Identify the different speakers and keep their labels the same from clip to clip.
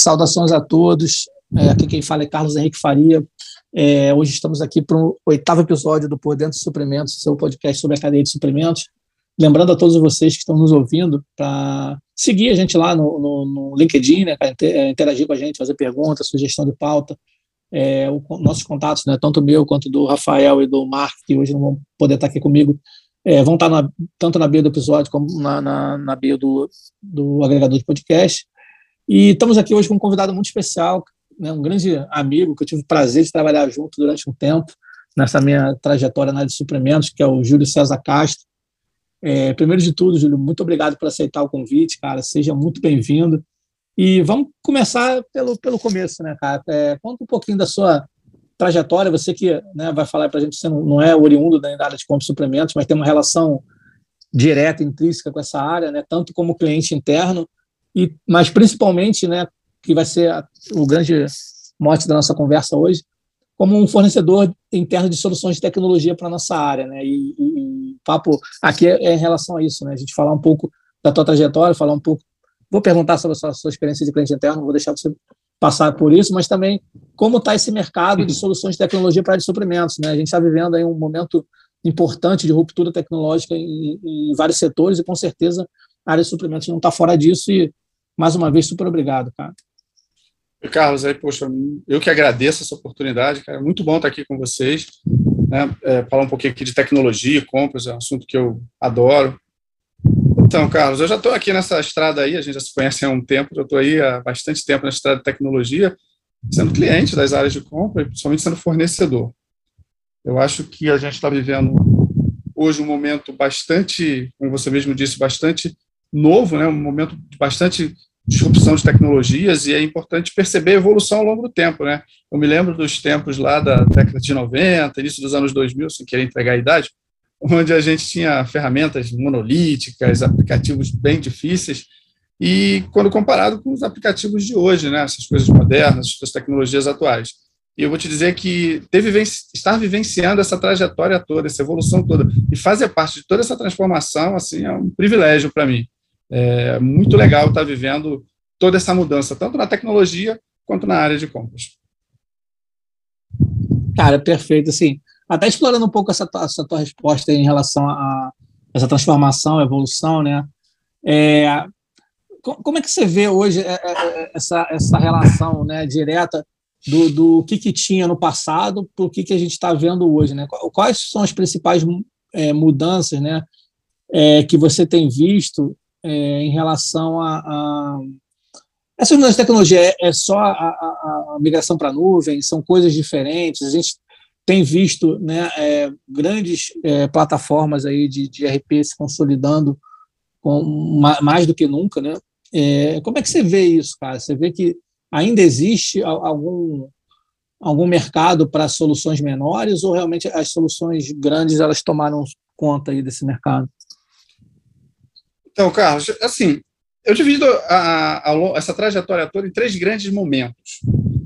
Speaker 1: Saudações a todos. É, aqui quem fala é Carlos Henrique Faria. É, hoje estamos aqui para o oitavo episódio do Por Dentro de Suprimentos, seu podcast sobre a cadeia de suprimentos. Lembrando a todos vocês que estão nos ouvindo para seguir a gente lá no, no, no LinkedIn, né, é, interagir com a gente, fazer perguntas, sugestão de pauta. É, o, nossos contatos, né, tanto meu quanto do Rafael e do Mark, que hoje não vão poder estar aqui comigo, é, vão estar na, tanto na bio do episódio como na, na, na bio do, do agregador de podcast. E estamos aqui hoje com um convidado muito especial, né, um grande amigo que eu tive o prazer de trabalhar junto durante um tempo nessa minha trajetória na área de suprimentos, que é o Júlio César Castro. É, primeiro de tudo, Júlio, muito obrigado por aceitar o convite, cara. Seja muito bem-vindo. E vamos começar pelo, pelo começo, né, cara? É, conta um pouquinho da sua trajetória. Você que né, vai falar para a gente, você não, é oriundo da área de compra de suprimentos, mas tem uma relação direta, intrínseca com essa área, né, tanto como cliente interno, e, mas principalmente, né, que vai ser a, o grande mote da nossa conversa hoje, como um fornecedor interno de soluções de tecnologia para a nossa área. Né? E, o papo aqui é, é, em relação a isso, né? a gente falar um pouco da tua trajetória, falar um pouco. Vou perguntar sobre a sua, sua experiência de cliente interno, vou deixar você passar por isso, mas também como está esse mercado de soluções de tecnologia para área de suprimentos. Né? A gente está vivendo aí um momento importante de ruptura tecnológica em, em, vários setores e com certeza a área de suprimentos não está fora disso e mais uma vez super obrigado, cara.
Speaker 2: Carlos, aí, poxa, eu que agradeço essa oportunidade, cara. É muito bom estar aqui com vocês. Né? É, falar um pouquinho aqui de tecnologia, compras, é um assunto que eu adoro. Então, Carlos, eu já estou aqui nessa estrada aí, a gente já se conhece há um tempo, já estou aí há bastante tempo na estrada de tecnologia, sendo cliente das áreas de compra e principalmente sendo fornecedor. Eu acho que a gente está vivendo hoje um momento bastante, como você mesmo disse, bastante novo, né? um momento de bastante disrupção de tecnologias e é importante perceber a evolução ao longo do tempo, né? Eu me lembro dos tempos lá da década de 90, início dos anos 2000, sem querer entregar a idade, onde a gente tinha ferramentas monolíticas, aplicativos bem difíceis, e quando comparado com os aplicativos de hoje, né? Essas coisas modernas, essas tecnologias atuais. E eu vou te dizer que ter estar vivenciando essa trajetória toda, essa evolução toda, e fazer parte de toda essa transformação, assim, é um privilégio para mim. É muito legal estar vivendo toda essa mudança, tanto na tecnologia quanto na área de compras.
Speaker 1: Cara, perfeito. Assim, até explorando um pouco essa, essa tua resposta em relação a essa transformação, evolução, né? É, como é que você vê hoje é, é, é, essa, essa relação né, direta do, do que, que tinha no passado para o que, que a gente está vendo hoje? Né? Quais são as principais é, mudanças né, é, que você tem visto é, em relação a, a essas mudanças de tecnologia é, é só a, a, a migração para a nuvem, são coisas diferentes. A gente tem visto né, é, grandes é, plataformas aí de, de RP se consolidando com, mais do que nunca. Né? É, como é que você vê isso, cara? Você vê que ainda existe algum, algum mercado para soluções menores ou realmente as soluções grandes elas tomaram conta aí desse mercado?
Speaker 2: Então, Carlos, assim, eu divido a, a, essa trajetória toda em três grandes momentos.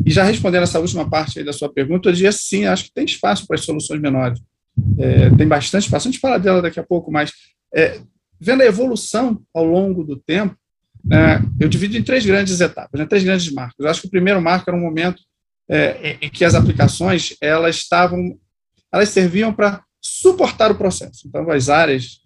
Speaker 2: E já respondendo essa última parte da sua pergunta, eu diria sim, acho que tem espaço para as soluções menores. É, tem bastante espaço. A gente fala dela daqui a pouco, mas é, vendo a evolução ao longo do tempo, né, eu divido em três grandes etapas, né, três grandes marcos. Eu acho que o primeiro marco era um momento é, em que as aplicações elas estavam, elas serviam para suportar o processo. Então, as áreas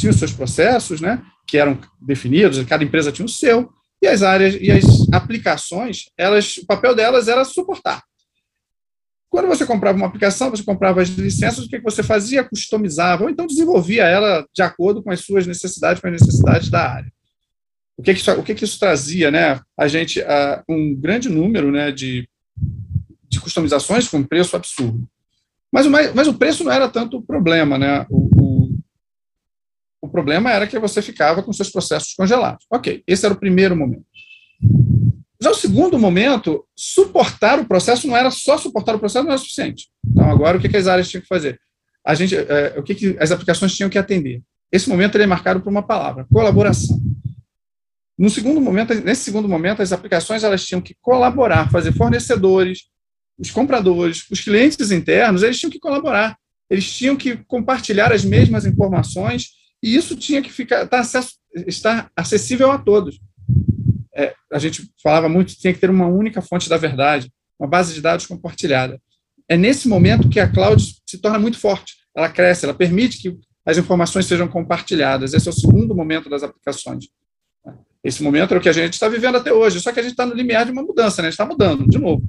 Speaker 2: tinham seus processos, né, que eram definidos, cada empresa tinha o seu, e as áreas e as aplicações, elas, o papel delas era suportar. Quando você comprava uma aplicação, você comprava as licenças, o que você fazia? Customizava, ou então desenvolvia ela de acordo com as suas necessidades, com as necessidades da área. O que, que, isso, o que, que isso trazia? Né? A gente, um grande número né, de, de customizações com preço absurdo. Mas o, mas o preço não era tanto o problema. Né? O, o problema era que você ficava com seus processos congelados. Ok, esse era o primeiro momento. Já o segundo momento, suportar o processo não era só suportar o processo, não era suficiente. Então, agora, o que, as áreas tinham que fazer? A gente, é, o que, que as aplicações tinham que atender? Esse momento ele é marcado por uma palavra, colaboração. No segundo momento, nesse segundo momento, as aplicações elas tinham que colaborar, fazer fornecedores, os compradores, os clientes internos, eles tinham que colaborar. Eles tinham que compartilhar as mesmas informações e isso tinha que ficar, tá acesso, estar acessível a todos. é, a gente falava muito tinha que ter uma única fonte da verdade, uma base de dados compartilhada. É nesse momento que a cloud se torna muito forte, ela cresce, ela permite que as informações sejam compartilhadas. Esse é o segundo momento das aplicações. Esse momento é o que a gente está vivendo até hoje, só que a gente está no limiar de uma mudança, né? a gente está mudando, de novo.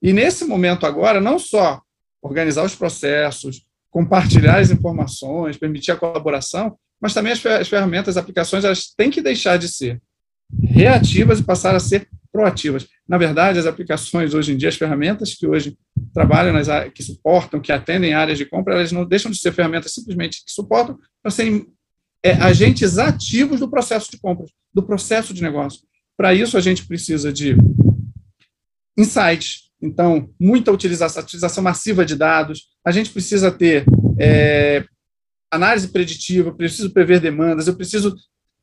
Speaker 2: E nesse momento agora, não só organizar os processos, compartilhar as informações, permitir a colaboração, mas também as ferramentas, as aplicações, elas têm que deixar de ser reativas e passar a ser proativas. Na verdade, as aplicações hoje em dia, as ferramentas que hoje trabalham nas que suportam, que atendem áreas de compra, elas não deixam de ser ferramentas simplesmente que suportam para serem é, agentes ativos do processo de compras, do processo de negócio. Para isso, a gente precisa de insights, então, muita utilização, utilização massiva de dados, a gente precisa ter é, análise preditiva, preciso prever demandas, eu preciso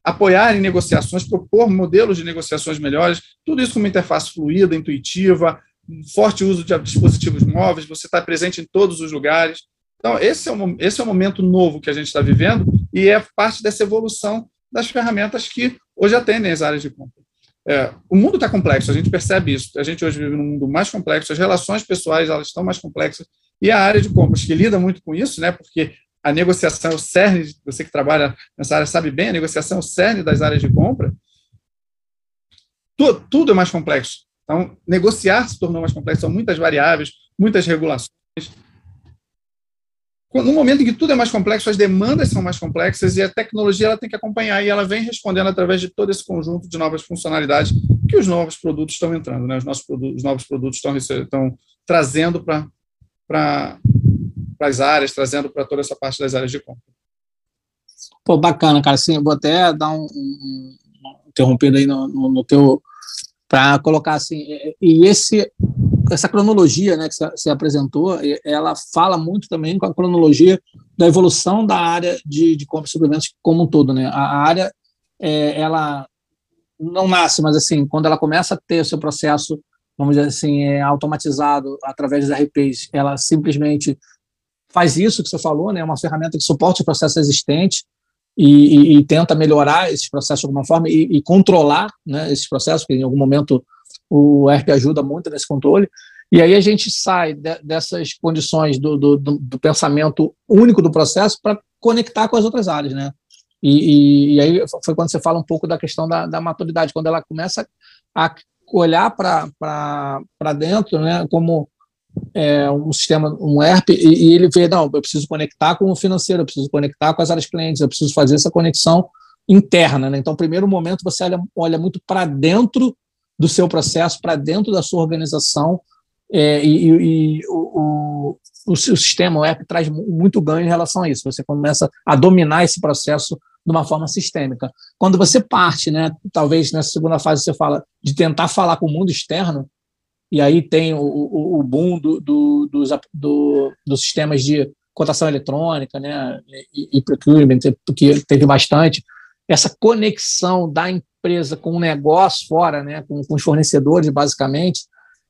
Speaker 2: apoiar em negociações, propor modelos de negociações melhores, tudo isso com uma interface fluida, intuitiva, forte uso de dispositivos móveis, você está presente em todos os lugares. Então, esse é, o, esse é o momento novo que a gente está vivendo e é parte dessa evolução das ferramentas que hoje atendem as áreas de compra. É, o mundo está complexo, a gente percebe isso. A gente hoje vive num mundo mais complexo, as relações pessoais elas estão mais complexas e a área de compras que lida muito com isso, né? Porque a negociação é o cerne, você que trabalha nessa área sabe bem, a negociação é o cerne das áreas de compra. Tudo, tudo é mais complexo. Então, negociar se tornou mais complexo, são muitas variáveis, muitas regulações. No momento em que tudo é mais complexo, as demandas são mais complexas e a tecnologia ela tem que acompanhar e ela vem respondendo através de todo esse conjunto de novas funcionalidades que os novos produtos estão entrando, né? os, nossos produtos, os novos produtos estão, estão trazendo para as áreas, trazendo para toda essa parte das áreas de compra.
Speaker 1: Pô, bacana, cara. Sim, vou até dar um, um interrompido aí no, no, no teu para colocar assim. E esse essa cronologia né, que você apresentou, ela fala muito também com a cronologia da evolução da área de, de compra e suplementos como um todo. Né? A área, é, ela não nasce, mas assim, quando ela começa a ter o seu processo, vamos dizer assim, é, automatizado através dos RPs, ela simplesmente faz isso que você falou, né? É uma ferramenta que suporta os processos existentes e, e, e tenta melhorar esses processos de alguma forma e, e controlar né, esses processos, porque em algum momento o ERP ajuda muito nesse controle. E aí a gente sai de, dessas condições do, do, do, pensamento único do processo para conectar com as outras áreas, né? E, e, e, aí foi quando você fala um pouco da questão da, da maturidade, quando ela começa a olhar para dentro, né, como é, um sistema, um ERP, e, e, ele vê, não, eu preciso conectar com o financeiro, eu preciso conectar com as áreas clientes, eu preciso fazer essa conexão interna. Né? Então, primeiro momento, você olha, olha muito para dentro do seu processo para dentro da sua organização é, e, e, e o, o, o, sistema, o app, traz muito ganho em relação a isso. Você começa a dominar esse processo de uma forma sistêmica. Quando você parte, né, talvez nessa segunda fase você fala de tentar falar com o mundo externo, e aí tem o, o, o boom do, do, dos, do, dos sistemas de cotação eletrônica, né, e, e procurement, que teve bastante, essa conexão da empresa com o negócio fora, né, com, com os fornecedores, basicamente,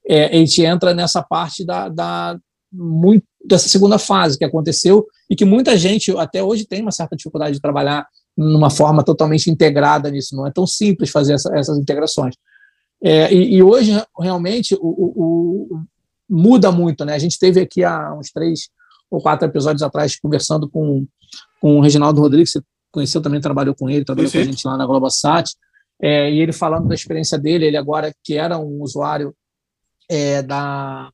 Speaker 1: é, a gente entra nessa parte da, da muito, dessa segunda fase que aconteceu e que muita gente até hoje tem uma certa dificuldade de trabalhar numa forma totalmente integrada nisso. Não é tão simples fazer essa, essas integrações. É, e, e, hoje, realmente, o, o, o, muda muito. Né? A gente teve aqui há uns três ou quatro episódios atrás conversando com, com o Reginaldo Rodrigues, você conheceu também, trabalhou com ele, trabalhou com a gente lá na Globosat, é, e ele falando da experiência dele, ele agora que era um usuário é, da,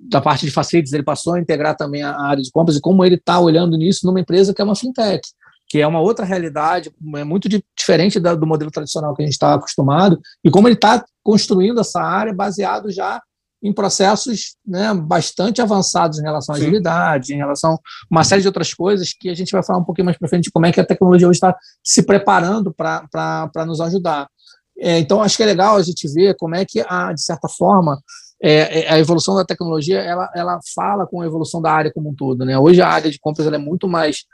Speaker 1: da parte de facilities, ele passou a integrar também a área de compras, e como ele está olhando nisso numa empresa que é uma fintech, que é uma outra realidade, é muito diferente do modelo tradicional que a gente está acostumado, e como ele está construindo essa área baseado já em processos né, bastante avançados em relação à Sim. agilidade, em relação a uma série de outras coisas que a gente vai falar um pouquinho mais para frente de como é que a tecnologia hoje está se preparando para nos ajudar. É, então, acho que é legal a gente ver como é que, a, de certa forma, é, é a evolução da tecnologia ela, ela fala com a evolução da área como um todo. Né? Hoje a área de compras é muito mais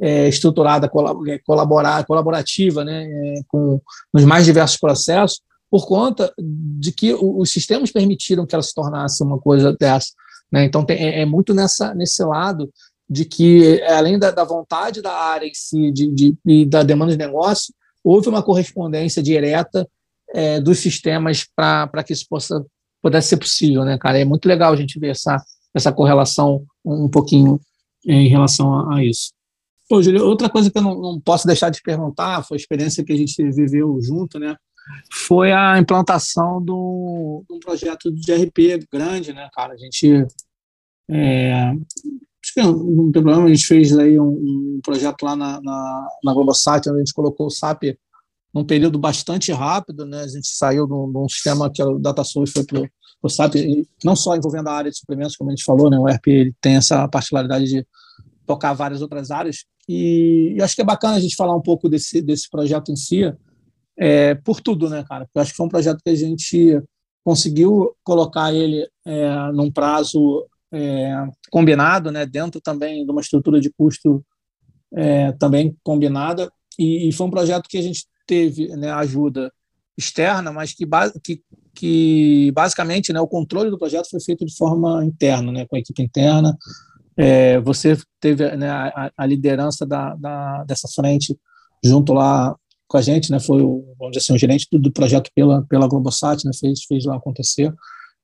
Speaker 1: é, estruturada, é, colaborar, colaborativa, né? É, com nos mais diversos processos, por conta de que os sistemas permitiram que ela se tornasse uma coisa dessa. Né? Então, tem, é, é, muito nessa, nesse lado de que, além da, da vontade da área em si de, de, e da demanda de negócio, houve uma correspondência direta é, dos sistemas para que isso possa pudesse ser possível, né, cara? É muito legal a gente ver essa, essa correlação um pouquinho em relação a, a isso. Pô, Júlio, outra coisa que eu não, não, posso deixar de perguntar, foi a experiência que a gente viveu junto, né? Foi a implantação do, de um projeto de RP grande, né, cara? A gente. É, acho que não tem problema, a gente fez aí um, um projeto lá na, na, na Globosat, onde a gente colocou o SAP num período bastante rápido, né? A gente saiu de um, de um sistema que era o DataSource foi para o SAP, não só envolvendo a área de suplementos, como a gente falou, né? O ERP ele tem essa particularidade de tocar várias outras áreas. E, e acho que é bacana a gente falar um pouco desse, desse projeto em si, é, por tudo, né, cara? Porque eu acho que foi um projeto que a gente conseguiu colocar ele é, num prazo é, combinado, né, dentro também de uma estrutura de custo é, também combinada, e, e, foi um projeto que a gente teve né, ajuda externa, mas que, que, que basicamente né, o controle do projeto foi feito de forma interna, né, com a equipe interna. É, você teve né, a, a, liderança da, da, dessa frente junto lá com a gente, né, foi o, vamos dizer assim, o gerente do, do projeto pela, pela Globosat, né, fez, fez lá acontecer.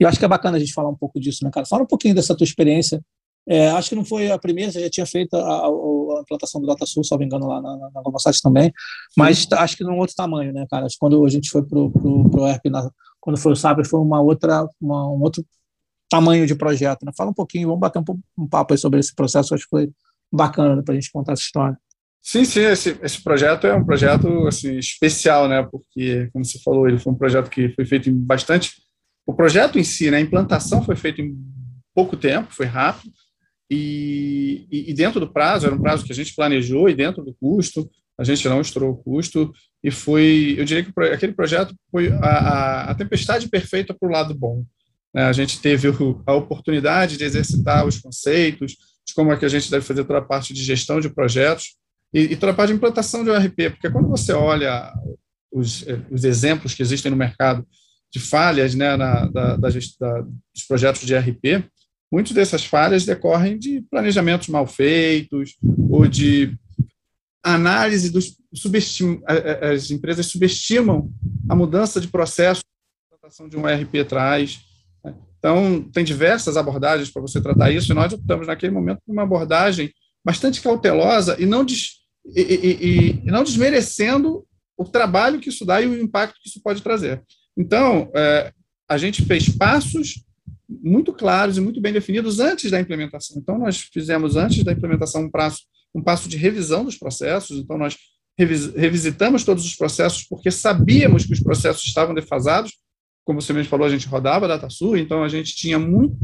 Speaker 1: E eu acho que é bacana a gente falar um pouco disso, né, cara? Fala um pouquinho dessa tua experiência é, acho que não foi a primeira, você já tinha feito a, a, implantação do DataSul, se não me engano, lá na, na, na também, mas Sim. acho que num outro tamanho, né, cara? Quando a gente foi para o ERP, na, quando foi o SAP, foi uma outra, uma, um outro tamanho de projeto, né? Fala um pouquinho, vamos bater um, um papo sobre esse processo, acho que foi bacana para a gente contar essa história.
Speaker 2: Sim, sim, esse, esse projeto é um projeto assim, especial, né? Porque, como você falou, ele foi um projeto que foi feito em bastante. O projeto em si, né? A implantação foi feita em pouco tempo, foi rápido, e, e, dentro do prazo, era um prazo que a gente planejou, e dentro do custo, a gente não estourou o custo, e foi, eu diria que aquele projeto foi a, a, a tempestade perfeita para o lado bom. Né? A gente teve a oportunidade de exercitar os conceitos, de como é que a gente deve fazer toda a parte de gestão de projetos, e, e toda a parte de implantação de ERP, porque quando você olha os, os exemplos que existem no mercado de falhas né, na, da, da, da, dos projetos de ERP, Muitas dessas falhas decorrem de planejamentos mal feitos ou de análise dos subestim as empresas subestimam a mudança de processo que a implantação de um ERP traz. Então, tem diversas abordagens para você tratar isso, e nós optamos naquele momento por uma abordagem bastante cautelosa e não, des e, e, e, não desmerecendo o trabalho que isso dá e o impacto que isso pode trazer. Então, é, a gente fez passos muito claros e muito bem definidos antes da implementação. Então, nós fizemos antes da implementação um passo, um passo de revisão dos processos, então, nós revis, revisitamos todos os processos porque sabíamos que os processos estavam defasados. Como você mesmo falou, a gente rodava a DataSul, então a gente tinha muito,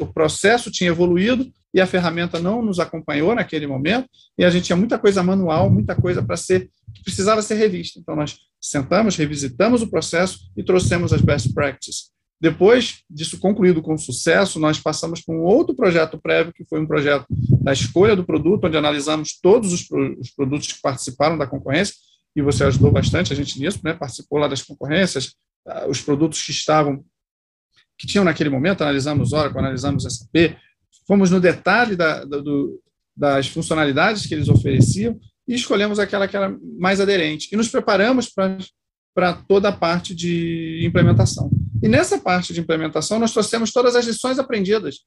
Speaker 2: o processo tinha evoluído e a ferramenta não nos acompanhou naquele momento, e a gente tinha muita coisa manual, muita coisa para ser, que precisava ser revista. Então, nós sentamos, revisitamos o processo e trouxemos as best practices. Depois disso concluído com sucesso, nós passamos para um outro projeto prévio, que foi um projeto da escolha do produto, onde analisamos todos os, os produtos que participaram da concorrência, e você ajudou bastante a gente nisso, né? participou lá das concorrências, os produtos que estavam, que tinham naquele momento, analisamos Oracle, analisamos SAP, fomos no detalhe da, do, das funcionalidades que eles ofereciam e escolhemos aquela que era mais aderente. E nos preparamos para toda a parte de implementação. E nessa parte de implementação, nós trouxemos todas as lições aprendidas.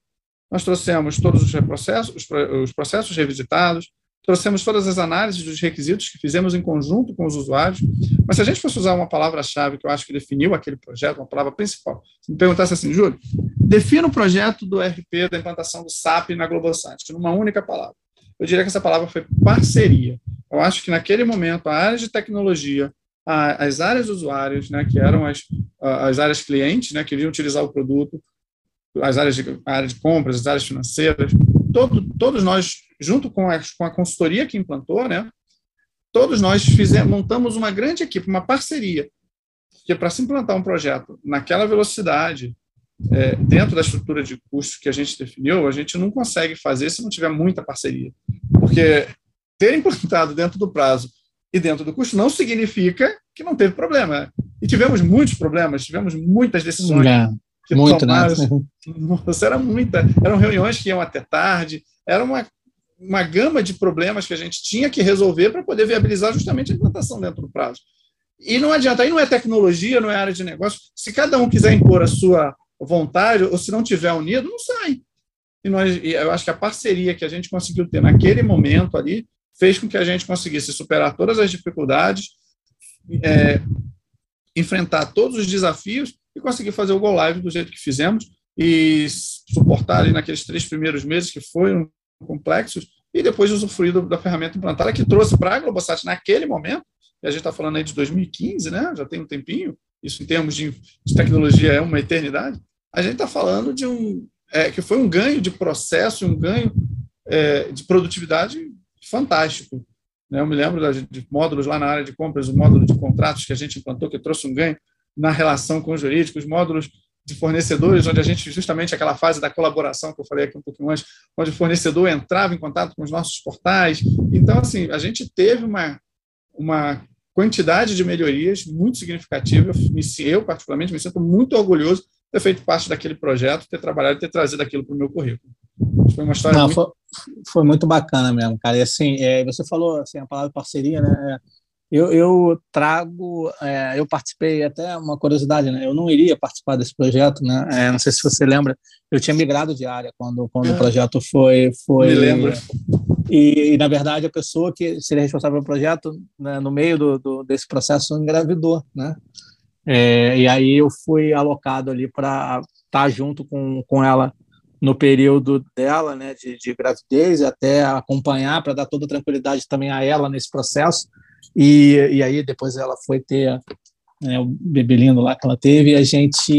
Speaker 2: Nós trouxemos todos os processos, os processos revisitados, trouxemos todas as análises dos requisitos que fizemos em conjunto com os usuários. Mas se a gente fosse usar uma palavra-chave que eu acho que definiu aquele projeto, uma palavra principal, se me perguntasse assim, Júlio, defina o projeto do RP da implantação do SAP na Globosat, numa única palavra. Eu diria que essa palavra foi parceria. Eu acho que naquele momento a área de tecnologia, as áreas usuários, né, que eram as, as áreas clientes, né, que iriam utilizar o produto, as áreas de, a área de compras, as áreas financeiras, todo, todos nós, junto com a, com a consultoria que implantou, né, todos nós fizemos, montamos uma grande equipe, uma parceria, que para se implantar um projeto naquela velocidade, é, dentro da estrutura de custos que a gente definiu, a gente não consegue fazer se não tiver muita parceria. Porque ter implantado dentro do prazo e dentro do custo não significa que não teve problema. E tivemos muitos problemas, tivemos muitas decisões. É,
Speaker 1: muito, né?
Speaker 2: Nossa, era muita. Eram reuniões que iam até tarde, era uma, uma gama de problemas que a gente tinha que resolver para poder viabilizar justamente a implantação dentro do prazo. E não adianta, aí não é tecnologia, não é área de negócio. Se cada um quiser impor a sua vontade, ou se não tiver unido, não sai. E nós, eu acho que a parceria que a gente conseguiu ter naquele momento ali fez com que a gente conseguisse superar todas as dificuldades, é, enfrentar todos os desafios e conseguir fazer o Go Live do jeito que fizemos e suportar ali naqueles três primeiros meses que foram complexos e depois usufruir da ferramenta implantada que trouxe para a Globosat naquele momento, e a gente está falando aí de 2015, né? já tem um tempinho, isso em termos de, de tecnologia é uma eternidade, a gente está falando de um, é, que foi um ganho de processo, um ganho é, de produtividade fantástico. Né? Eu me lembro de módulos lá na área de compras, o módulo de contratos que a gente implantou, que trouxe um ganho na relação com os jurídicos, módulos de fornecedores, onde a gente, justamente aquela fase da colaboração que eu falei aqui um pouquinho antes, onde o fornecedor entrava em contato com os nossos portais. Então, assim, a gente teve uma, uma quantidade de melhorias muito significativa. Eu, particularmente, me sinto muito orgulhoso de ter feito parte daquele projeto, ter trabalhado e ter trazido aquilo para o meu currículo.
Speaker 1: Foi uma história Não, muito... Foi, foi, muito bacana mesmo, cara. E assim, é, você falou assim, a palavra parceria, né? É, eu, eu trago, é, eu participei, até uma curiosidade, né? Eu não iria participar desse projeto, né? É, não sei se você lembra, eu tinha migrado de área quando, quando o projeto foi. foi
Speaker 2: Me lembro.
Speaker 1: E, e, na verdade, a pessoa que seria responsável pelo projeto, né, no meio do, do, desse processo, engravidou, né? É, e aí eu fui alocado ali para estar tá junto com, com ela no período dela, né, de, de gravidez, até acompanhar para dar toda a tranquilidade também a ela nesse processo e, e aí depois ela foi ter né, o bebê lindo lá que ela teve, e a gente.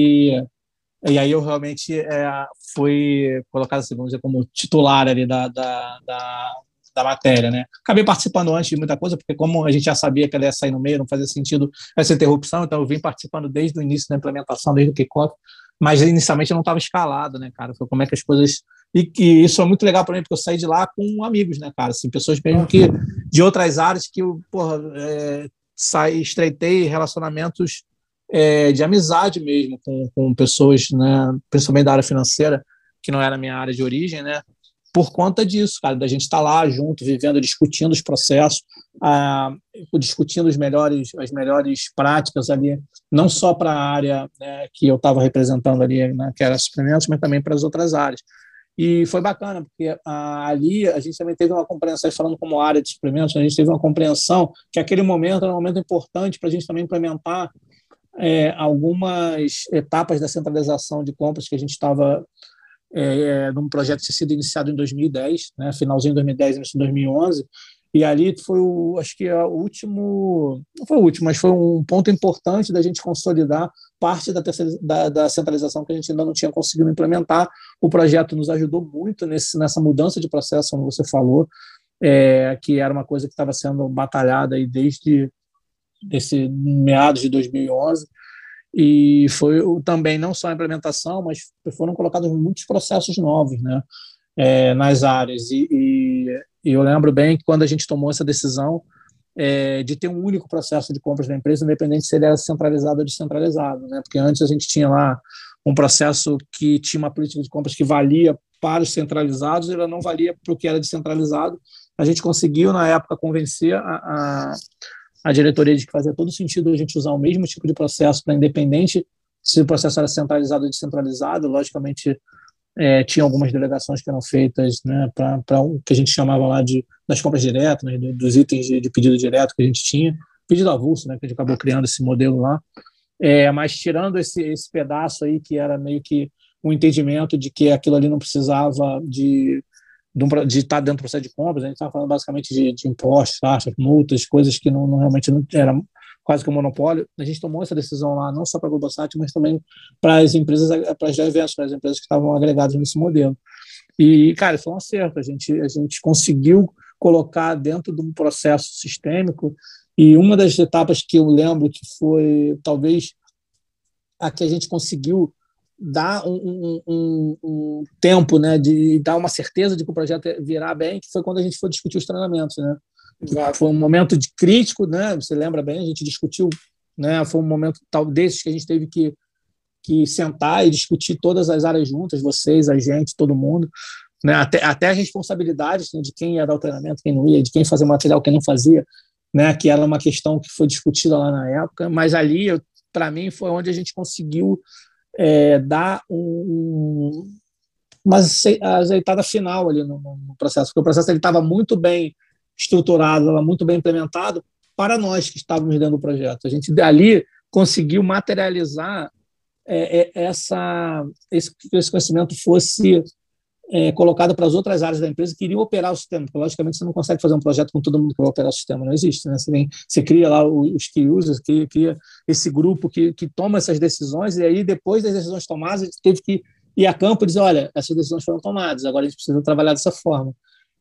Speaker 1: E aí eu realmente é, fui colocado, assim, vamos dizer, como titular ali da, da, da, da, matéria, né? Acabei participando antes de muita coisa, porque como a gente já sabia que ela ia sair no meio, não fazia sentido essa interrupção, então eu vim participando desde o início da implementação, desde o kickoff, mas inicialmente eu não estava escalado, né, cara? Foi como é que as coisas e que isso é muito legal para mim, porque eu saí de lá com amigos, né, cara? Assim, pessoas mesmo que de outras áreas que eu, porra, é, saí, estreitei relacionamentos é, de amizade mesmo com, com pessoas, né, principalmente da área financeira, que não era a minha área de origem, né? Por conta disso, cara, da gente estar tá lá junto, vivendo, discutindo os processos, ah, discutindo os melhores, as melhores práticas ali, não só para a área né, que eu estava representando ali, né, que era suplementos, mas também para as outras áreas. E foi bacana, porque ah, ali a gente também teve uma compreensão, falando como área de suplementos, a gente teve uma compreensão que aquele momento era um momento importante para a gente também implementar é, algumas etapas da centralização de compras que a gente estava é, é, num projeto que tinha sido iniciado em 2010, né, finalzinho de 2010, início de 2011, e ali foi o, acho que é o último, não foi o último, mas foi um ponto importante da gente consolidar parte da, da, da, centralização que a gente ainda não tinha conseguido implementar. O projeto nos ajudou muito nesse, nessa mudança de processo, como você falou, é, que era uma coisa que estava sendo batalhada aí desde esse meados de 2011 e foi também não só a implementação, mas foram colocados muitos processos novos, né, é, nas áreas e, e e eu lembro bem que quando a gente tomou essa decisão é, de ter um único processo de compras da empresa, independente se ele era centralizado ou descentralizado, né? Porque antes a gente tinha lá um processo que tinha uma política de compras que valia para os centralizados, ela não valia para o que era descentralizado. A gente conseguiu na época convencer a, a, a diretoria de que fazia todo sentido a gente usar o mesmo tipo de processo para independente se o processo era centralizado ou descentralizado. Logicamente, é, tinha algumas delegações que eram feitas né, para o que a gente chamava lá de das compras diretas, né, dos itens de, de, pedido direto que a gente tinha, pedido avulso, né, que a gente acabou criando esse modelo lá. É, mas tirando esse, esse pedaço aí, que era meio que o um entendimento de que aquilo ali não precisava de, de, de estar dentro do processo de compras, a gente estava falando basicamente de, de impostos, taxas, multas, coisas que não, não realmente não era quase que um monopólio, a gente tomou essa decisão lá, não só para a Globosat, mas também para as empresas, para as eventos, para as empresas que estavam agregadas nesse modelo. E, cara, foi um acerto, a gente, a gente conseguiu colocar dentro de um processo sistêmico, e uma das etapas que eu lembro que foi, talvez, a que a gente conseguiu dar um, um, um, tempo, né, de dar uma certeza de que o projeto virá bem, que foi quando a gente foi discutir os treinamentos, né? Foi um momento de crítico, né? Você lembra bem? A gente discutiu, né? Foi um momento tal desses que a gente teve que que sentar e discutir todas as áreas juntas, vocês, a gente, todo mundo, né? Até até as responsabilidades né? de quem ia dar o treinamento, quem não ia, de quem fazia material, quem não fazia. né, que era uma questão que foi discutida lá na época, mas ali, para mim, foi onde a gente conseguiu é, dar um, uma azeitada final ali no, no processo, porque o processo estava muito bem estruturado, estava muito bem implementado para nós que estávamos dentro do projeto. A gente dali conseguiu materializar é, é, essa, esse, esse conhecimento fosse é, colocado para as outras áreas da empresa que iriam operar o sistema, porque logicamente você não consegue fazer um projeto com todo mundo que vai operar o sistema, não existe. Né? Você, você cria lá os key users, cria, cria esse grupo que, que toma essas decisões, e aí depois das decisões tomadas, a gente teve que ir a campo e dizer, olha, essas decisões foram tomadas, agora a gente precisa trabalhar dessa forma.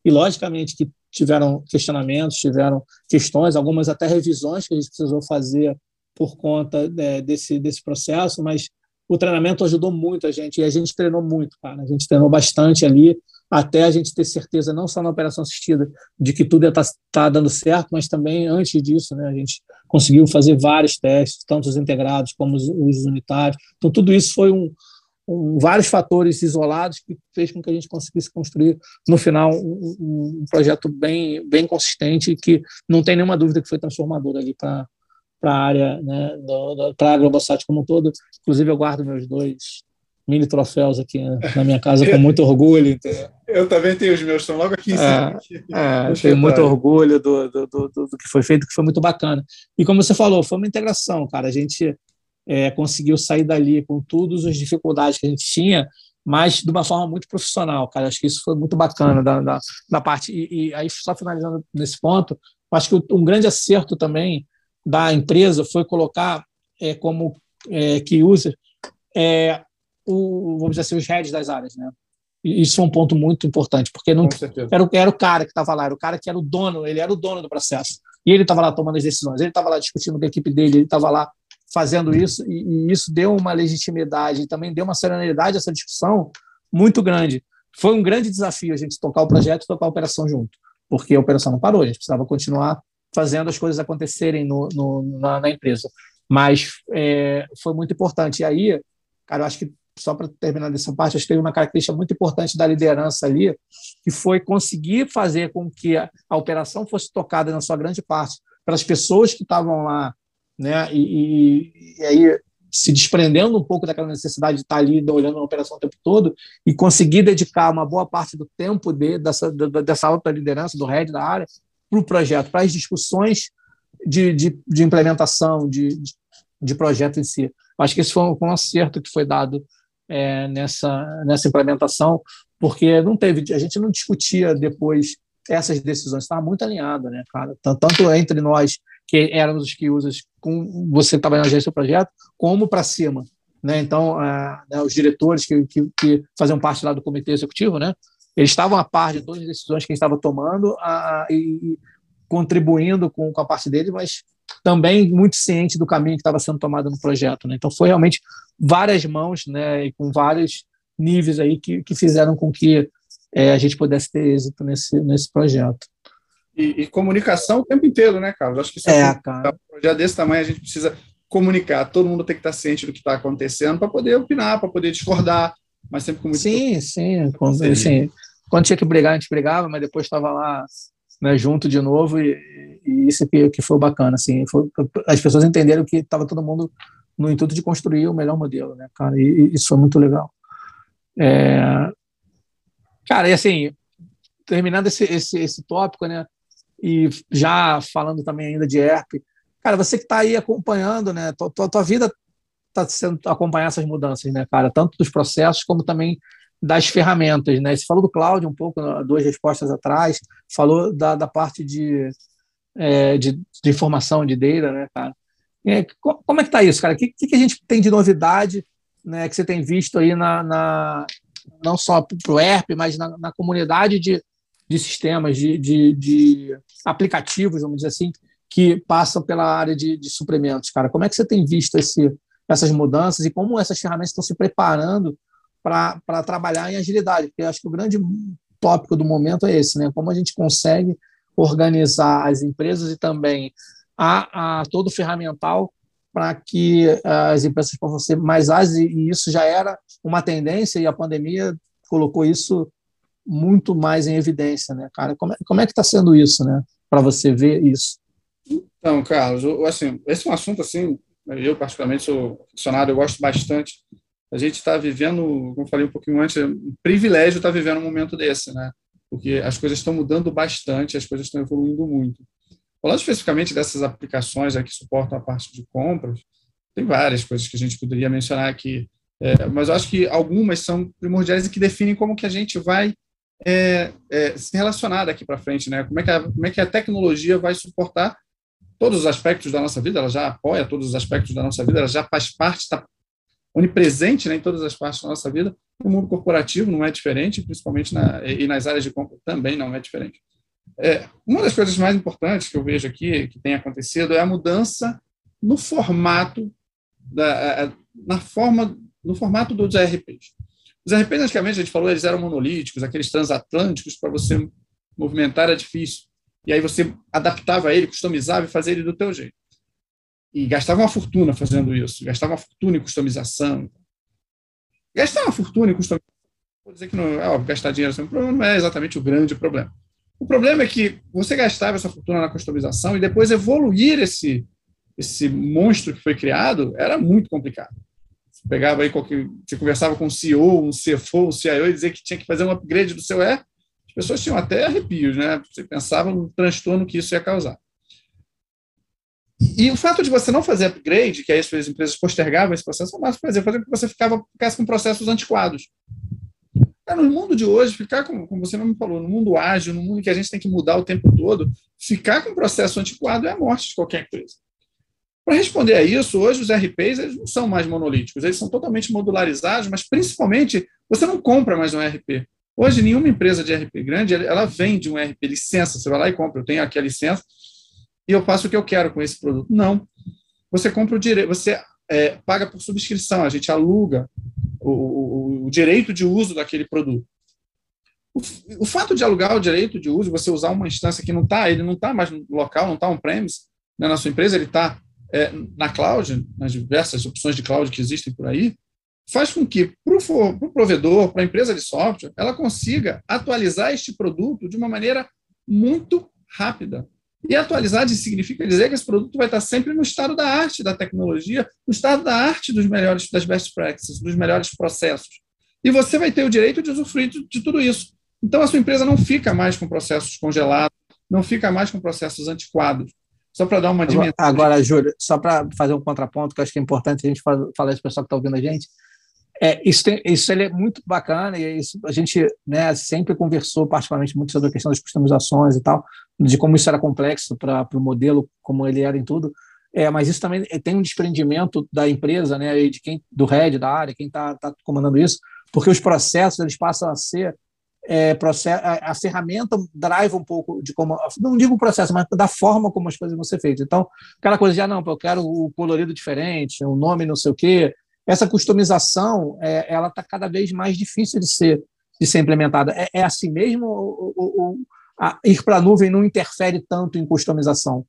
Speaker 1: E logicamente que tiveram questionamentos, tiveram questões, algumas até revisões que a gente precisou fazer por conta é, desse, desse processo, mas o treinamento ajudou muito a gente, e a gente treinou muito, cara. A gente treinou bastante ali, até a gente ter certeza, não só na operação assistida, de que tudo está tá dando certo, mas também antes disso, né, a gente conseguiu fazer vários testes, tanto os integrados como os, os unitários. Então, tudo isso foi um, um, vários fatores isolados que fez com que a gente conseguisse construir, no final, um, um projeto bem, bem consistente e que não tem nenhuma dúvida que foi transformador ali para para a área, né, para a Globosat como um todo. Inclusive, eu guardo meus dois mini troféus aqui na minha casa com muito orgulho. Entendeu?
Speaker 2: Eu também tenho os meus, estão logo aqui em
Speaker 1: cima. É, é, tenho muito orgulho do, do, do, do, que foi feito, que foi muito bacana. E como você falou, foi uma integração, cara. A gente é, conseguiu sair dali com todas as dificuldades que a gente tinha, mas de uma forma muito profissional, cara. Acho que isso foi muito bacana da, da, da parte. E, e, aí, só finalizando nesse ponto, acho que um grande acerto também da empresa foi colocar é, como é, key user é, o, vamos dizer assim, os heads das áreas, né? Isso é um ponto muito importante, porque não era, era o cara que estava lá, era o cara que era o dono, ele era o dono do processo. E ele estava lá tomando as decisões, ele estava lá discutindo com a equipe dele, ele estava lá fazendo isso, e, e, isso deu uma legitimidade, também deu uma serenidade a essa discussão muito grande. Foi um grande desafio a gente tocar o projeto e tocar a operação junto, porque a operação não parou, a gente precisava continuar fazendo as coisas acontecerem no, no na, na, empresa. Mas é, foi muito importante. E aí, cara, eu acho que, só para terminar dessa parte, acho que teve uma característica muito importante da liderança ali, que foi conseguir fazer com que a, a operação fosse tocada, na sua grande parte, pelas pessoas que estavam lá né? E, e, e, aí se desprendendo um pouco daquela necessidade de estar ali olhando a operação o tempo todo e conseguir dedicar uma boa parte do tempo de, dessa, dessa alta liderança, do head da área, para o projeto, para as discussões de, de, de implementação de, de, de, projeto em si. Acho que esse foi um, um acerto que foi dado é, nessa, nessa implementação, porque não teve, a gente não discutia depois essas decisões, estava muito alinhado, né, cara? Tanto entre nós que éramos os que usas com você trabalhando na gestão do projeto, como para cima. Né? Então, né, os diretores que, que, que, faziam parte lá do comitê executivo, né, eles estavam a par de todas as decisões que a gente estava tomando a, e, contribuindo com, com a parte deles, mas também muito ciente do caminho que estava sendo tomado no projeto. Né? Então, foi realmente várias mãos né, e com vários níveis aí que, que fizeram com que é, a gente pudesse ter êxito nesse, nesse projeto.
Speaker 2: E, e, comunicação o tempo inteiro, né, Carlos? Acho que isso
Speaker 1: é, cara.
Speaker 2: Um projeto desse tamanho, a gente precisa comunicar. Todo mundo tem que estar ciente do que está acontecendo para poder opinar, para poder discordar, mas sempre com muito.
Speaker 1: Sim, sim. Quando, assim, quando tinha que brigar, a gente brigava, mas depois estava lá né, junto de novo e, e isso que, que foi bacana. Assim, foi, as pessoas entenderam que estava todo mundo no intuito de construir o melhor modelo, né, cara? E, e isso foi muito legal. É, cara, e assim, terminando esse, esse, esse tópico, né? E já falando também ainda de ERP, cara, você que está aí acompanhando, né? Tua, tua, tua vida está sendo acompanhar essas mudanças, né, cara? Tanto dos processos como também das ferramentas, né? Você falou do cloud um pouco, duas respostas atrás, falou da, da parte de, é, de, de, informação, de data, né, cara? É, como é que está isso, cara? O que, que a gente tem de novidade né, que você tem visto aí na, na não só para o ERP, mas na, na comunidade de, de sistemas, de, de, de, aplicativos, vamos dizer assim, que passam pela área de, de suprimentos, cara. Como é que você tem visto esse, essas mudanças e como essas ferramentas estão se preparando para trabalhar em agilidade? Porque eu acho que o grande tópico do momento é esse, né? Como a gente consegue organizar as empresas e também a, a todo o ferramental para que as empresas possam ser mais ágeis, e isso já era uma tendência, e a pandemia colocou isso muito mais em evidência, né, cara? Como é, como é que está sendo isso, né, para você ver isso?
Speaker 2: Então, Carlos, assim, esse é um assunto assim, eu particularmente sou funcionário, eu gosto bastante. A gente está vivendo, como eu falei um pouquinho antes, um privilégio estar tá vivendo um momento desse, né? Porque as coisas estão mudando bastante, as coisas estão evoluindo muito. Falando especificamente dessas aplicações que suportam a parte de compras, tem várias coisas que a gente poderia mencionar aqui, é, mas eu acho que algumas são primordiais e que definem como que a gente vai é, é, se relacionar daqui para frente, né? Como é, que a, como é que a tecnologia vai suportar todos os aspectos da nossa vida, ela já apoia todos os aspectos da nossa vida, ela já faz parte, está onipresente né, em todas as partes da nossa vida. No mundo corporativo não é diferente, principalmente na, e nas áreas de compra também não é diferente. É, uma das coisas mais importantes que eu vejo aqui, que tem acontecido, é a mudança no formato, da, na forma, no formato dos ERPs. Os ERPs, antigamente, a gente falou, eles eram monolíticos, aqueles transatlânticos, para você movimentar era difícil. E aí você adaptava ele, customizava e fazia ele do teu jeito. E gastava uma fortuna fazendo isso, gastava uma fortuna em customização. Gastar uma fortuna em customização, vou dizer que não é óbvio, gastar dinheiro é um problema, não é exatamente o grande problema. O problema é que você gastava essa fortuna na customização e depois evoluir esse, esse monstro que foi criado era muito complicado. Pegava aí qualquer, você conversava com um CEO, um CFO, um CIO e dizia que tinha que fazer um upgrade do seu E, as pessoas tinham até arrepios, né? Você pensava no transtorno que isso ia causar. E o fato de você não fazer upgrade, que aí as empresas postergavam esse processo, mas fazer, fazer com que você ficava, ficasse com processos antiquados. É, no mundo de hoje, ficar com, como você me falou, no mundo ágil, no mundo que a gente tem que mudar o tempo todo, ficar com processo antiquado é a morte de qualquer empresa. Para responder a isso, hoje os RPs eles não são mais monolíticos, eles são totalmente modularizados, mas principalmente você não compra mais um RP. Hoje, nenhuma empresa de RP grande, ela vende um RP licença, você vai lá e compra, eu tenho aqui a licença, e eu faço o que eu quero com esse produto. Não. Você compra o direito, você é, paga por subscrição, a gente aluga o, o, o, direito de uso daquele produto. O, o, fato de alugar o direito de uso, você usar uma instância que não está, ele não está mais no local, não está on-premise né, na sua empresa, ele está é, na cloud, nas diversas opções de cloud que existem por aí, faz com que para o provedor, para a empresa de software, ela consiga atualizar este produto de uma maneira muito rápida. E atualizar significa dizer que esse produto vai estar sempre no estado da arte da tecnologia, no estado da arte dos melhores, das best practices, dos melhores processos. E você vai ter o direito de usufruir de, de tudo isso. Então, a sua empresa não fica mais com processos congelados, não fica mais com processos antiquados. Só para dar uma dimensão.
Speaker 1: Agora, Júlio, só para fazer um contraponto, que eu acho que é importante a gente falar isso para o pessoal que está ouvindo a gente. É, isso, tem, isso é muito bacana e isso, a gente né, sempre conversou particularmente muito sobre a questão das customizações e tal, de como isso era complexo para o modelo, como ele era em tudo. É, mas isso também tem um desprendimento da empresa, né, de quem, do head da área, quem está tá comandando isso, porque os processos eles passam a ser é, processo, a, a, ferramenta drive um pouco de como, não digo o processo, mas da forma como as coisas vão ser feitas. Então, aquela coisa de, ah, não, eu quero o colorido diferente, o nome não sei o quê, essa customização é, ela está cada vez mais difícil de ser, de ser implementada. É, é assim mesmo? Ou, ou, a, ir para a nuvem não interfere tanto em customização?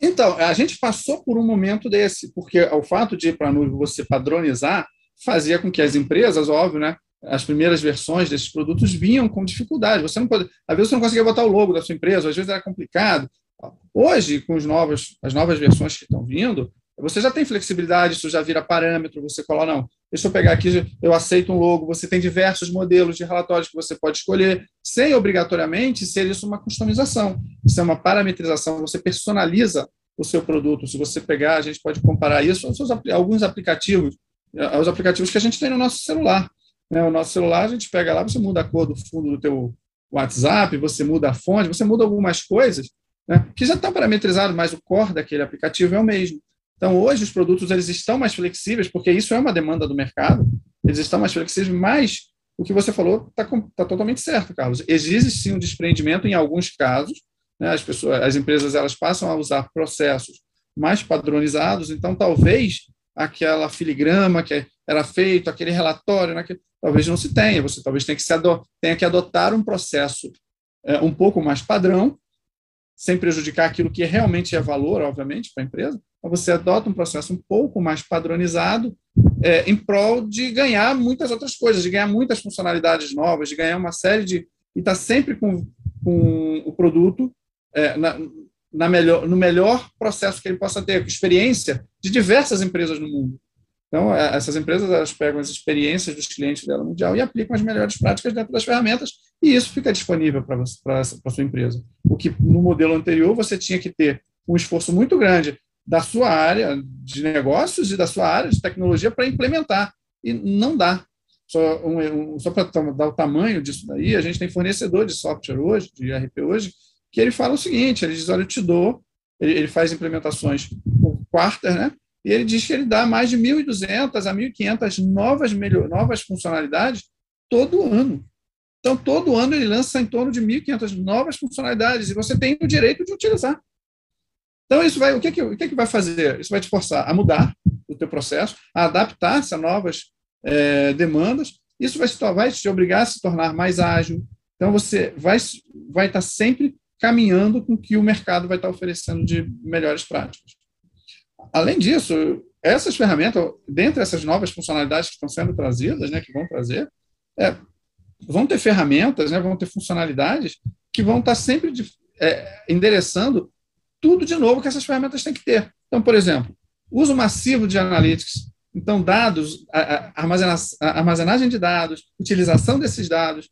Speaker 2: Então, a gente passou por um momento desse, porque o fato de ir para a nuvem você padronizar fazia com que as empresas, óbvio, né, as primeiras versões desses produtos vinham com dificuldade. Você não pode, às vezes você não conseguia botar o logo da sua empresa, às vezes era complicado. Hoje, com os novos, as novas versões que estão vindo, você já tem flexibilidade, isso já vira parâmetro, você coloca, não, deixa eu pegar aqui, eu aceito um logo, você tem diversos modelos de relatórios que você pode escolher, sem obrigatoriamente ser isso uma customização, isso é uma parametrização, você personaliza o seu produto. Se você pegar, a gente pode comparar isso aos alguns aplicativos, aos aplicativos que a gente tem no nosso celular. Né? O nosso celular, a gente pega lá, você muda a cor do fundo do teu WhatsApp, você muda a fonte, você muda algumas coisas né, que já estão parametrizados, mas o core daquele aplicativo é o mesmo. Então, hoje, os produtos eles estão mais flexíveis, porque isso é uma demanda do mercado, eles estão mais flexíveis, mas o que você falou está tá totalmente certo, Carlos. Existe sim um desprendimento em alguns casos, né, as, pessoas, as empresas elas passam a usar processos mais padronizados, então talvez aquela filigrama que era feito, aquele relatório, naquele, talvez não se tenha, você talvez tenha que, se tenha que adotar um processo é, um pouco mais padrão, sem prejudicar aquilo que realmente é valor, obviamente, para a empresa, você adota um processo um pouco mais padronizado é, em prol de ganhar muitas outras coisas, de ganhar muitas funcionalidades novas, de ganhar uma série de. e estar tá sempre com, com o produto é, na, na melhor, no melhor processo que ele possa ter, experiência de diversas empresas no mundo. Então, é, essas empresas elas pegam as experiências dos clientes dela mundial e aplicam as melhores práticas dentro das ferramentas, e isso fica disponível para a sua empresa. O que no modelo anterior você tinha que ter um esforço muito grande da sua área de negócios e da sua área de tecnologia para implementar, e não dá. Só, um, um, só para dar o tamanho disso daí, a gente tem fornecedor de software hoje, de ERP hoje, que ele fala o seguinte: ele diz, olha, eu te dou, ele, ele faz implementações por quarter, né? E ele diz que ele dá mais de 1.200 a 1.500 novas, melhor, novas funcionalidades todo ano. Então, todo ano ele lança em torno de 1.500 novas funcionalidades e você tem o direito de utilizar. Então, isso vai, o que, é que, o que, é que vai fazer? Isso vai te forçar a mudar o teu processo, a adaptar-se a novas é, demandas. Isso vai, vai te obrigar a se tornar mais ágil. Então, você vai, vai estar sempre caminhando com o que o mercado vai estar oferecendo de melhores práticas. Além disso, essas ferramentas, dentre essas novas funcionalidades que estão sendo trazidas, né, que vão trazer, é, vão ter ferramentas, né, vão ter funcionalidades que vão estar sempre de, é, endereçando tudo de novo que essas ferramentas têm que ter. Então, por exemplo, uso massivo de analytics, então dados, armazenagem de dados, utilização desses dados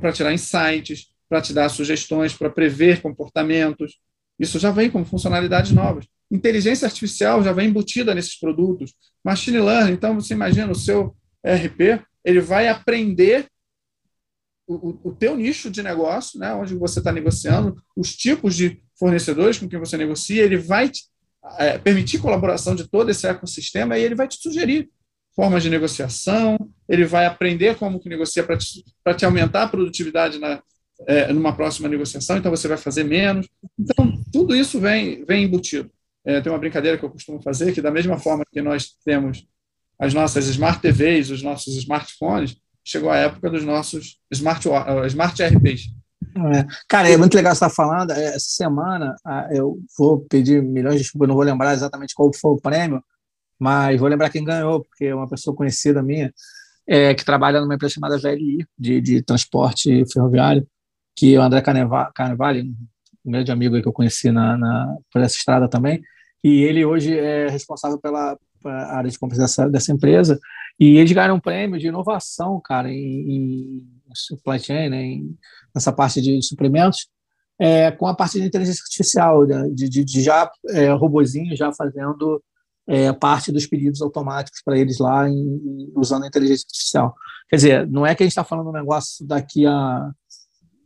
Speaker 2: para tirar insights, para te dar sugestões, para prever comportamentos. Isso já vem como funcionalidades novas. Inteligência artificial já vem embutida nesses produtos. Machine learning, então você imagina o seu ERP, ele vai aprender o, o teu nicho de negócio, né, onde você está negociando, os tipos de fornecedores com quem você negocia, ele vai te, é, permitir colaboração de todo esse ecossistema e ele vai te sugerir formas de negociação, ele vai aprender como que negocia para te, te aumentar a produtividade na, é, numa próxima negociação, então você vai fazer menos. Então, tudo isso vem, vem embutido. É, tem uma brincadeira que eu costumo fazer, que da mesma forma que nós temos as nossas Smart TVs, os nossos smartphones, chegou a época dos nossos Smart, uh, smart RPs.
Speaker 1: É. Cara, é muito legal você estar falando. É, essa semana eu vou pedir milhões de desculpas, não vou lembrar exatamente qual foi o prêmio, mas vou lembrar quem ganhou, porque é uma pessoa conhecida minha, é, que trabalha numa empresa chamada VLI, de, de transporte ferroviário, que o André Carnevale, um grande amigo que eu conheci na, na, por essa estrada também, e ele hoje é responsável pela, pela área de compras dessa, dessa empresa, e eles ganharam um prêmio de inovação, cara, em, em supply chain, né, em, nessa parte de suprimentos, é, com a parte de inteligência artificial, né, de, de, de, já é, robozinho já fazendo é, parte dos pedidos automáticos para eles lá, em, usando a inteligência artificial. Quer dizer, não é que a gente está falando um negócio daqui a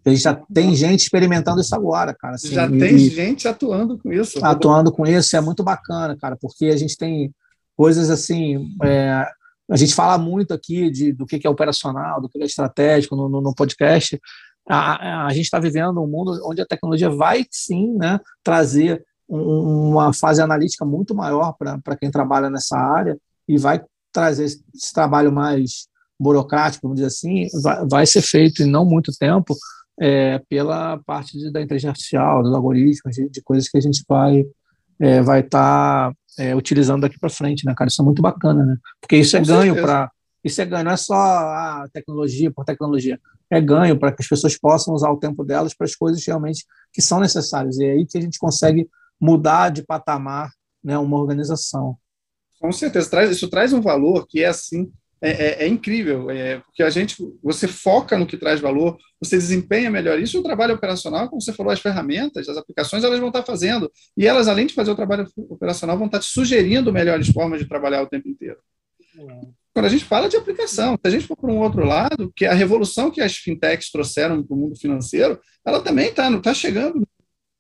Speaker 1: a gente já tem gente experimentando isso agora, cara. Assim,
Speaker 2: já tem gente atuando com isso.
Speaker 1: Atuando com isso, é muito bacana, cara, porque a gente tem coisas assim. É, a gente fala muito aqui de, do que é operacional, do que é estratégico no, no, no podcast. A, a gente está vivendo um mundo onde a tecnologia vai sim né, trazer um, uma fase analítica muito maior para quem trabalha nessa área e vai trazer esse, esse trabalho mais burocrático, vamos dizer assim, vai, vai ser feito em não muito tempo é, pela parte de, da inteligência artificial, dos algoritmos, de, de, coisas que a gente vai é, vai estar tá, é, utilizando daqui para frente, né, cara? Isso é muito bacana, né? Porque isso é Com ganho para isso é ganho, não é só a tecnologia por tecnologia, é ganho para que as pessoas possam usar o tempo delas para as coisas realmente que são necessárias. E é aí que a gente consegue mudar de patamar né, uma organização.
Speaker 2: Com certeza, isso traz um valor que é assim é, é, é, incrível, é, porque a gente, você foca no que traz valor, você desempenha melhor isso. O trabalho operacional, como você falou, as ferramentas, as aplicações, elas vão estar fazendo. E elas, além de fazer o trabalho operacional, vão estar te sugerindo melhores formas de trabalhar o tempo inteiro. Quando a gente fala de aplicação, se a gente for para um outro lado, que a revolução que as fintechs trouxeram para o mundo financeiro, ela também está tá chegando no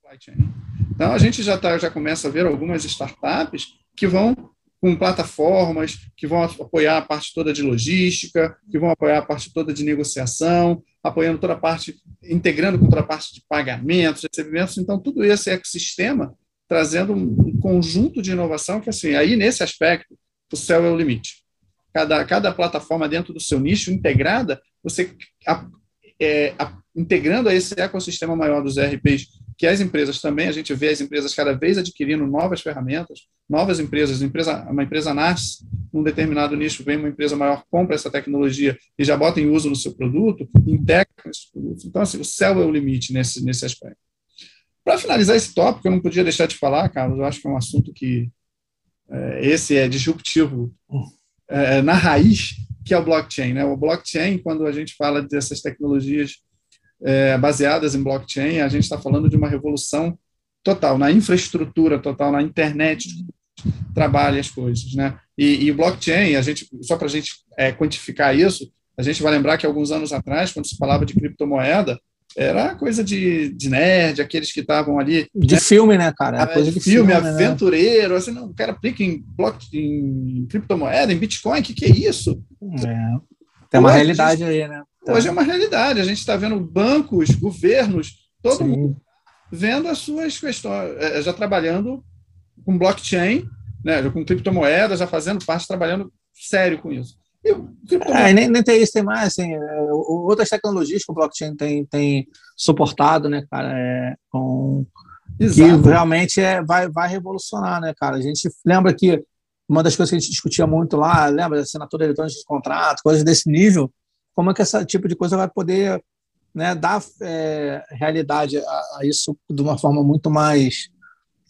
Speaker 2: supply chain. Então, a gente já, tá, já começa a ver algumas startups que vão com plataformas que vão apoiar a parte toda de logística, que vão apoiar a parte toda de negociação, apoiando toda a parte, integrando com toda a parte de pagamentos, recebimentos. Então, tudo esse ecossistema trazendo um conjunto de inovação que, assim, aí nesse aspecto, o céu é o limite. Cada, cada plataforma dentro do seu nicho integrada, você a, é, a, integrando a esse ecossistema maior dos ERPs que as empresas também, a gente vê as empresas cada vez adquirindo novas ferramentas, novas empresas, empresa, uma empresa nasce num determinado nicho, vem uma empresa maior, compra essa tecnologia e já bota em uso no seu produto, integra esses produtos. Então, assim, o céu é o limite nesse, nesse aspecto. para finalizar esse tópico, eu não podia deixar de falar, Carlos, eu acho que é um assunto que é, esse é disruptivo é, na raiz, que é o blockchain. Né? O blockchain, quando a gente fala dessas tecnologias é, baseadas em blockchain, a gente está falando de uma revolução total, na infraestrutura total, na internet trabalha as coisas, né? E, e o blockchain, a gente, só para a gente é, quantificar isso, a gente vai lembrar que alguns anos atrás, quando se falava de criptomoeda, era coisa de, de nerd, aqueles que estavam ali.
Speaker 1: De
Speaker 2: né?
Speaker 1: filme, né, cara?
Speaker 2: É coisa de filme, filme né? aventureiro. Né? Assim, não, o cara aplica em, block, em criptomoeda, em Bitcoin, o que, que é isso?
Speaker 1: É. Tem uma realidade aí, né?
Speaker 2: Tá. Hoje é uma realidade. A gente está vendo bancos, governos, todo Sim. mundo vendo as suas questões, é, já trabalhando com blockchain, né, com criptomoedas, já fazendo parte, trabalhando sério com isso.
Speaker 1: É, nem, nem tem isso, tem mais, assim, é, outras tecnologias que o blockchain tem, tem suportado, né, cara, é, com, Exato. que realmente é, vai, vai revolucionar, né, cara, a gente lembra que uma das coisas que a gente discutia muito lá, lembra, assinatura eletrônica de contrato, coisas desse nível, como é que esse tipo de coisa vai poder né, dar é, realidade a, a, isso de uma forma muito mais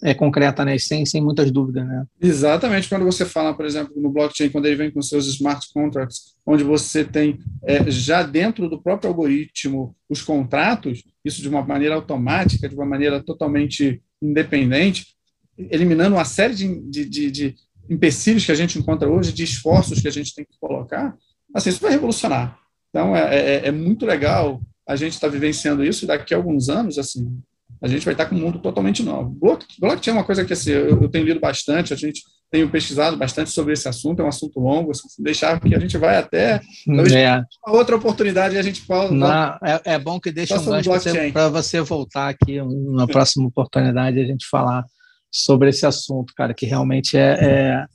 Speaker 1: é, concreta, né? Sem, sem muitas dúvidas, né?
Speaker 2: Exatamente. Quando você fala, por exemplo, no blockchain, quando ele vem com seus smart contracts, onde você tem é, já dentro do próprio algoritmo os contratos, isso de uma maneira automática, de uma maneira totalmente independente, eliminando uma série de, de, de, de empecilhos que a gente encontra hoje, de esforços que a gente tem que colocar, assim, isso vai revolucionar. Então, é, é, é muito legal a gente estar tá vivenciando isso e daqui a alguns anos, assim, a gente vai estar com um mundo totalmente novo. Blockchain é uma coisa que assim, eu, eu, tenho lido bastante, a gente tem pesquisado bastante sobre esse assunto, é um assunto longo, assim, deixar que a gente vai até é. uma outra oportunidade e a gente pode.
Speaker 1: Não, é, é, bom que deixe um gancho para você, você voltar aqui na próxima oportunidade a gente falar sobre esse assunto, cara, que realmente é, é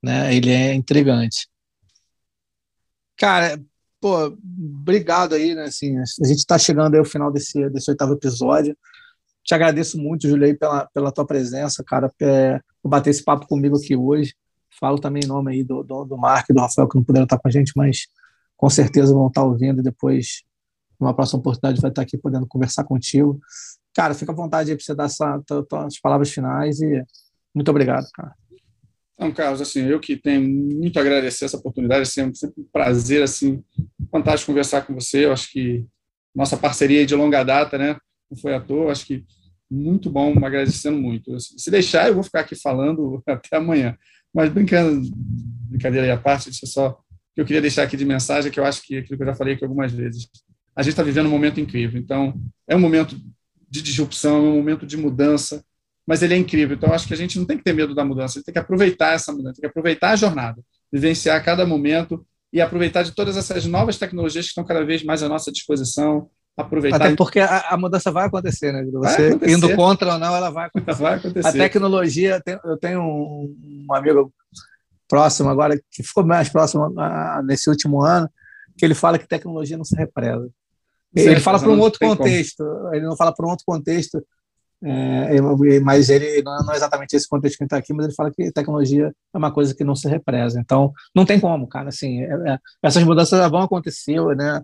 Speaker 1: né, ele é intrigante. Cara, pô, obrigado aí, né? Assim, a gente está chegando aí ao final desse, desse oitavo episódio. Te agradeço muito, Júlio, pela, pela tua presença, cara, é, por bater esse papo comigo aqui hoje. Falo também em nome aí do, do, do e do Rafael, que não puderam estar com a gente, mas com certeza vão estar ouvindo e depois, numa próxima oportunidade, vai estar aqui podendo conversar contigo. Cara, fica à vontade aí para você dar essa, as palavras finais e muito obrigado, cara.
Speaker 2: Então, Carlos, assim, eu que tenho muito a agradecer essa oportunidade, é sempre, sempre um prazer, assim, fantástico conversar com você, eu acho que nossa parceria é de longa data, né, não foi à toa, acho que muito bom, agradecendo muito. Se deixar, eu vou ficar aqui falando até amanhã. Mas brincando, brincadeira aí à parte, é só que eu queria deixar aqui de mensagem, que eu acho que aquilo que eu já falei aqui algumas vezes. A gente está vivendo um momento incrível. Então, é um momento de disrupção, é um momento de mudança, mas ele é incrível. Então, eu acho que a gente não tem que ter medo da mudança, a gente tem que aproveitar essa mudança, tem que aproveitar a jornada, vivenciar cada momento e aproveitar de todas essas novas tecnologias que estão cada vez mais à nossa disposição, aproveitar.
Speaker 1: Até porque a, a mudança vai acontecer, né? Você acontecer. indo contra ou não, ela vai acontecer.
Speaker 2: vai acontecer.
Speaker 1: A tecnologia, eu tenho um, um amigo próximo agora, que ficou mais próximo nesse último ano, que ele fala que tecnologia não se represa. Ele fala para um outro contexto, como. ele não fala para um outro contexto, é, mas ele não é exatamente esse contexto que está aqui, mas ele fala que tecnologia é uma coisa que não se represa. Então, não tem como, cara. Assim, é, é, essas mudanças vão acontecer, né?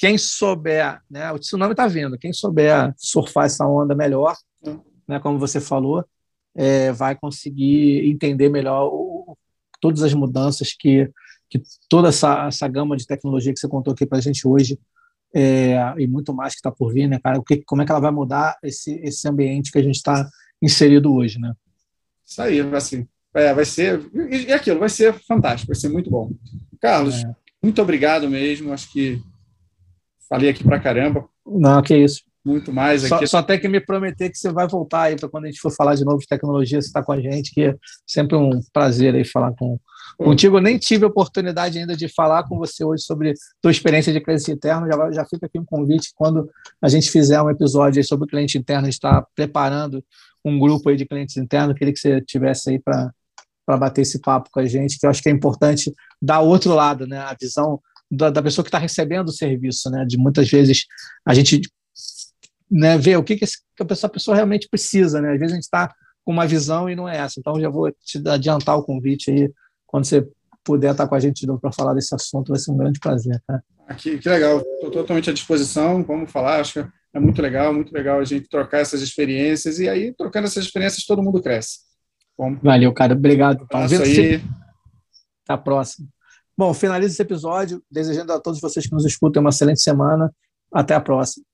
Speaker 1: quem souber, né, o tsunami está vindo, quem souber surfar essa onda melhor, né, como você falou, é, vai conseguir entender melhor o, todas as mudanças que, que toda essa, essa gama de tecnologia que você contou aqui para a gente hoje é, e muito mais que está por vir, né, cara? O que, como é que ela vai mudar esse, esse ambiente que a gente está inserido hoje, né?
Speaker 2: Isso aí, assim, é, vai ser e aquilo vai ser fantástico, vai ser muito bom. Carlos, é. muito obrigado mesmo. Acho que Falei aqui pra caramba.
Speaker 1: Não, que isso.
Speaker 2: Muito mais
Speaker 1: aqui. Só, só tem que me prometer que você vai voltar aí para quando a gente for falar de novo de tecnologia, você está com a gente, que é sempre um prazer aí falar com, contigo. Eu nem tive a oportunidade ainda de falar com você hoje sobre tua experiência de cliente interno. Já, já fica aqui um convite. Quando a gente fizer um episódio sobre cliente interno, a gente está preparando um grupo aí de clientes internos. Queria que você tivesse aí para para bater esse papo com a gente, que eu acho que é importante dar outro lado, né? A visão da, da pessoa que está recebendo o serviço, né? De muitas vezes a gente né, ver o que, que, que essa pessoa realmente precisa, né? Às vezes a gente está com uma visão e não é essa. Então já vou te adiantar o convite aí quando você puder estar com a gente de novo para falar desse assunto, vai ser um grande prazer,
Speaker 2: tá? que, que legal, estou totalmente à disposição, vamos falar, acho que É muito legal, muito legal a gente trocar essas experiências e aí, trocando essas experiências, todo mundo cresce.
Speaker 1: Bom, Valeu, cara. Obrigado.
Speaker 2: Tá aí. Até
Speaker 1: a próxima. Bom, finaliza esse episódio, desejando a todos vocês que nos escutem uma excelente semana. Até a próxima.